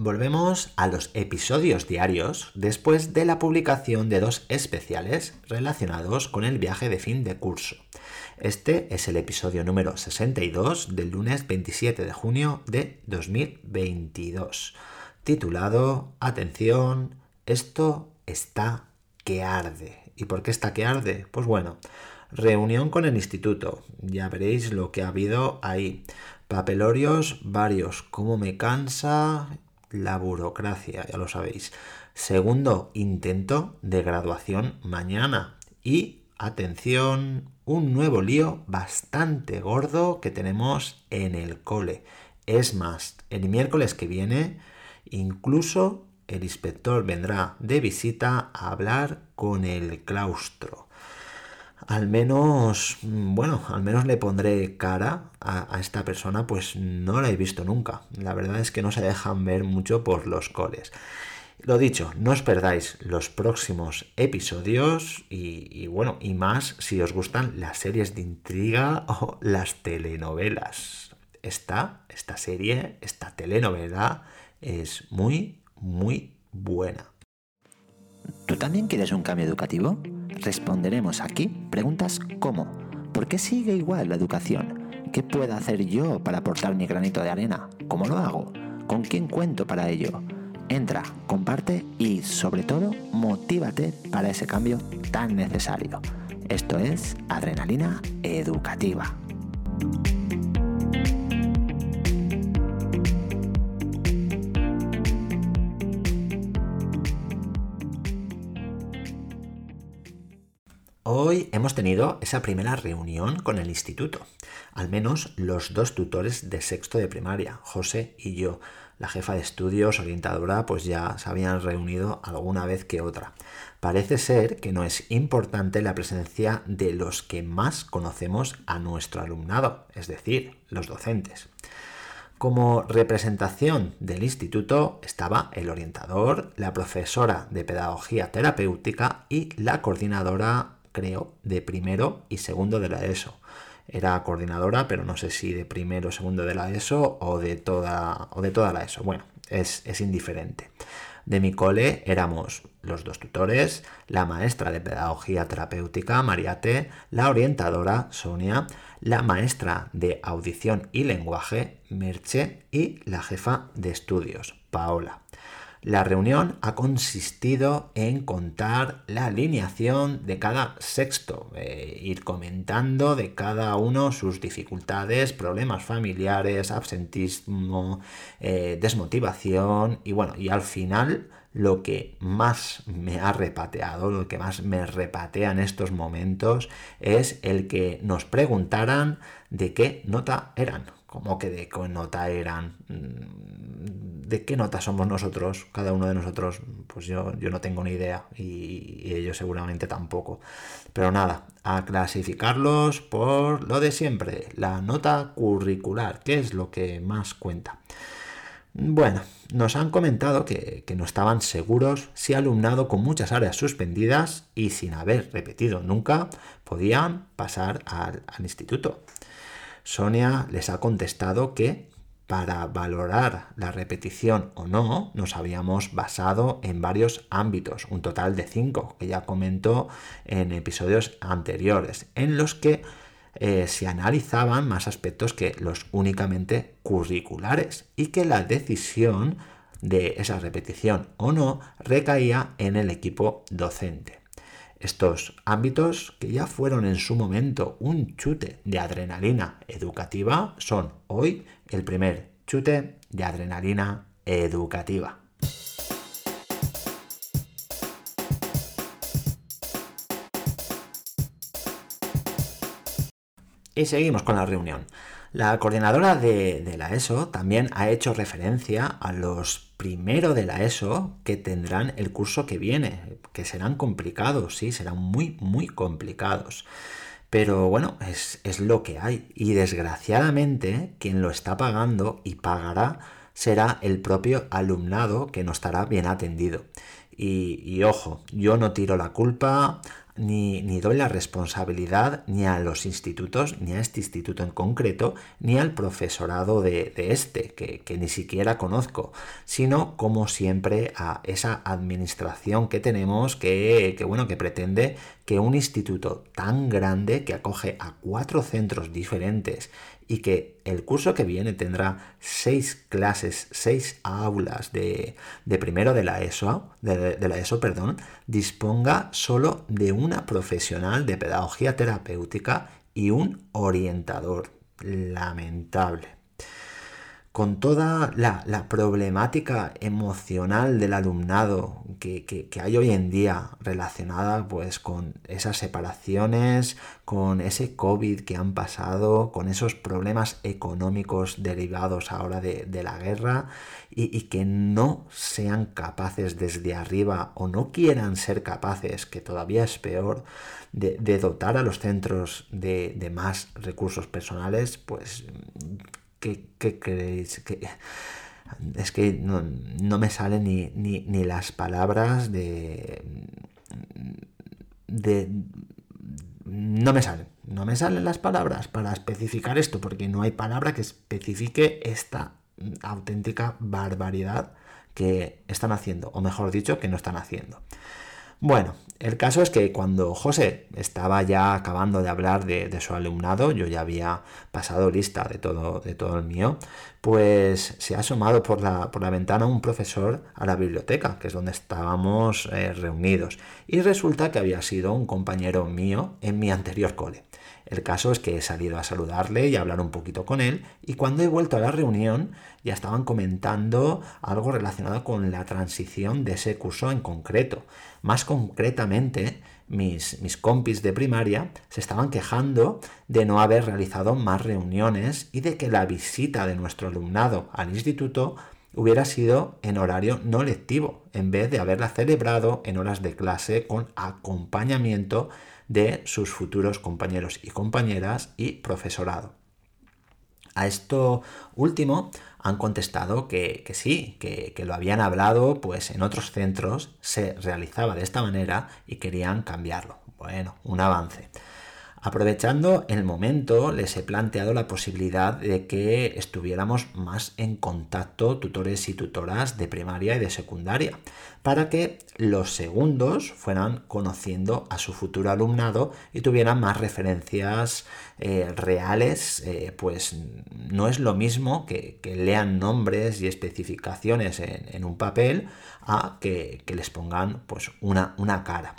Volvemos a los episodios diarios después de la publicación de dos especiales relacionados con el viaje de fin de curso. Este es el episodio número 62 del lunes 27 de junio de 2022, titulado Atención, esto está que arde. ¿Y por qué está que arde? Pues bueno, reunión con el instituto, ya veréis lo que ha habido ahí. Papelorios varios, cómo me cansa la burocracia, ya lo sabéis. Segundo intento de graduación mañana. Y, atención, un nuevo lío bastante gordo que tenemos en el cole. Es más, el miércoles que viene, incluso el inspector vendrá de visita a hablar con el claustro al menos, bueno, al menos le pondré cara a, esta persona, pues no la he visto nunca. La verdad es que no se dejan ver mucho por los coles. Lo dicho, no os perdáis los próximos episodios y, bueno, y más si os gustan las series de intriga o las telenovelas. Esta, esta serie, esta telenovela es muy, muy buena. ¿Tú también quieres un cambio educativo? Responderemos aquí preguntas como ¿por qué sigue igual la educación? ¿Qué puedo hacer yo para aportar mi granito de arena? ¿Cómo lo hago? ¿Con quién cuento para ello? Entra, comparte y sobre todo motívate para ese cambio tan necesario. Esto es Adrenalina Educativa. Hoy hemos tenido esa primera reunión con el instituto, al menos los dos tutores de sexto de primaria, José y yo. La jefa de estudios, orientadora, pues ya se habían reunido alguna vez que otra. Parece ser que no es importante la presencia de los que más conocemos a nuestro alumnado, es decir, los docentes. Como representación del instituto estaba el orientador, la profesora de pedagogía terapéutica y la coordinadora creo, de primero y segundo de la ESO. Era coordinadora, pero no sé si de primero segundo de la ESO o de toda, o de toda la ESO. Bueno, es, es indiferente. De mi cole éramos los dos tutores, la maestra de pedagogía terapéutica, Mariate, la orientadora, Sonia, la maestra de audición y lenguaje, Merche, y la jefa de estudios, Paola. La reunión ha consistido en contar la alineación de cada sexto, eh, ir comentando de cada uno sus dificultades, problemas familiares, absentismo, eh, desmotivación y bueno, y al final lo que más me ha repateado, lo que más me repatea en estos momentos es el que nos preguntaran de qué nota eran, como que de qué nota eran mm, ¿De qué nota somos nosotros? Cada uno de nosotros, pues yo, yo no tengo ni idea y, ellos seguramente tampoco. Pero nada, a clasificarlos por lo de siempre, la nota curricular, que es lo que más cuenta. Bueno, nos han comentado que, no estaban seguros si alumnado con muchas áreas suspendidas y sin haber repetido nunca podían pasar al instituto. Sonia les ha contestado que para valorar la repetición o no, nos habíamos basado en varios ámbitos, un total de cinco, que ya comentó en episodios anteriores, en los que eh, se analizaban más aspectos que los únicamente curriculares y que la decisión de esa repetición o no recaía en el equipo docente. Estos ámbitos, que ya fueron en su momento un chute de adrenalina educativa, son hoy el primer chute de adrenalina educativa. Y seguimos con la reunión. La coordinadora de, la ESO también ha hecho referencia a los primero de la ESO que tendrán el curso que viene, que serán complicados, sí, serán muy, muy complicados. Pero bueno, es, es lo que hay. Y desgraciadamente, quien lo está pagando y pagará será el propio alumnado que no estará bien atendido. Y, y, ojo, yo no tiro la culpa ni, ni, doy la responsabilidad ni a los institutos, ni a este instituto en concreto, ni al profesorado de, este, que, ni siquiera conozco, sino como siempre a esa administración que tenemos que, que, bueno, que pretende que un instituto tan grande que acoge a cuatro centros diferentes y que el curso que viene tendrá seis clases, seis aulas de, primero de la ESO, de, la ESO, perdón, disponga solo de una profesional de pedagogía terapéutica y un orientador. Lamentable con toda la, problemática emocional del alumnado que, hay hoy en día relacionada pues con esas separaciones, con ese COVID que han pasado, con esos problemas económicos derivados ahora de, la guerra y, que no sean capaces desde arriba o no quieran ser capaces, que todavía es peor, de, dotar a los centros de, de más recursos personales, pues ¿Qué, creéis? es que no, me salen ni, las palabras de, de... No me salen. No me salen las palabras para especificar esto, porque no hay palabra que especifique esta auténtica barbaridad que están haciendo, o mejor dicho, que no están haciendo. Bueno, el caso es que cuando José estaba ya acabando de hablar de, su alumnado, yo ya había pasado lista de todo, de todo el mío, pues se ha asomado por la, por la ventana un profesor a la biblioteca, que es donde estábamos eh, reunidos, y resulta que había sido un compañero mío en mi anterior cole. El caso es que he salido a saludarle y a hablar un poquito con él y cuando he vuelto a la reunión ya estaban comentando algo relacionado con la transición de ese curso en concreto. Más concretamente, mis, mis compis de primaria se estaban quejando de no haber realizado más reuniones y de que la visita de nuestro alumnado al instituto hubiera sido en horario no lectivo, en vez de haberla celebrado en horas de clase con acompañamiento de sus futuros compañeros y compañeras y profesorado. A esto último han contestado que, sí, que, que, lo habían hablado, pues en otros centros se realizaba de esta manera y querían cambiarlo. Bueno, un avance. Aprovechando el momento, les he planteado la posibilidad de que estuviéramos más en contacto tutores y tutoras de primaria y de secundaria, para que los segundos fueran conociendo a su futuro alumnado y tuvieran más referencias eh, reales, eh, pues no es lo mismo que, lean nombres y especificaciones en, un papel a que, les pongan pues una, una cara.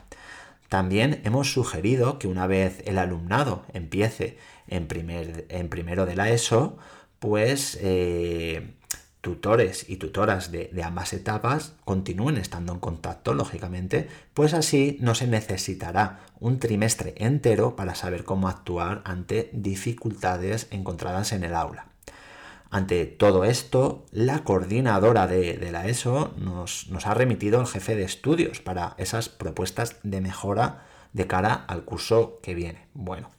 También hemos sugerido que una vez el alumnado empiece en, primer, en primero de la ESO, pues eh, tutores y tutoras de, de, ambas etapas continúen estando en contacto, lógicamente, pues así no se necesitará un trimestre entero para saber cómo actuar ante dificultades encontradas en el aula. Ante todo esto, la coordinadora de, la ESO nos, ha remitido al jefe de estudios para esas propuestas de mejora de cara al curso que viene. Bueno,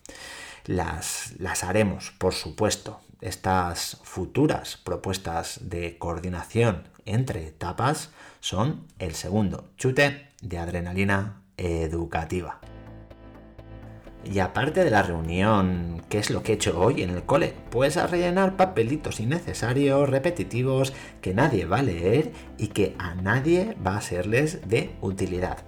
las, las haremos, por supuesto. Estas futuras propuestas de coordinación entre etapas son el segundo chute de adrenalina educativa. Y aparte de la reunión, ¿qué es lo que he hecho hoy en el cole? Pues a rellenar papelitos innecesarios, repetitivos, que nadie va a leer y que a nadie va a serles de utilidad.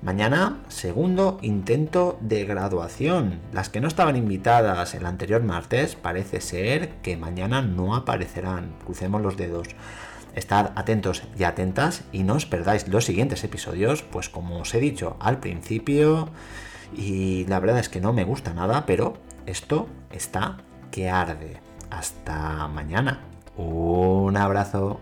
Mañana, segundo intento de graduación. Las que no estaban invitadas el anterior martes, parece ser que mañana no aparecerán. Crucemos los dedos. Estad atentos y atentas y no os perdáis los siguientes episodios, pues como os he dicho al principio y la verdad es que no me gusta nada, pero esto está que arde. Hasta mañana. Un abrazo.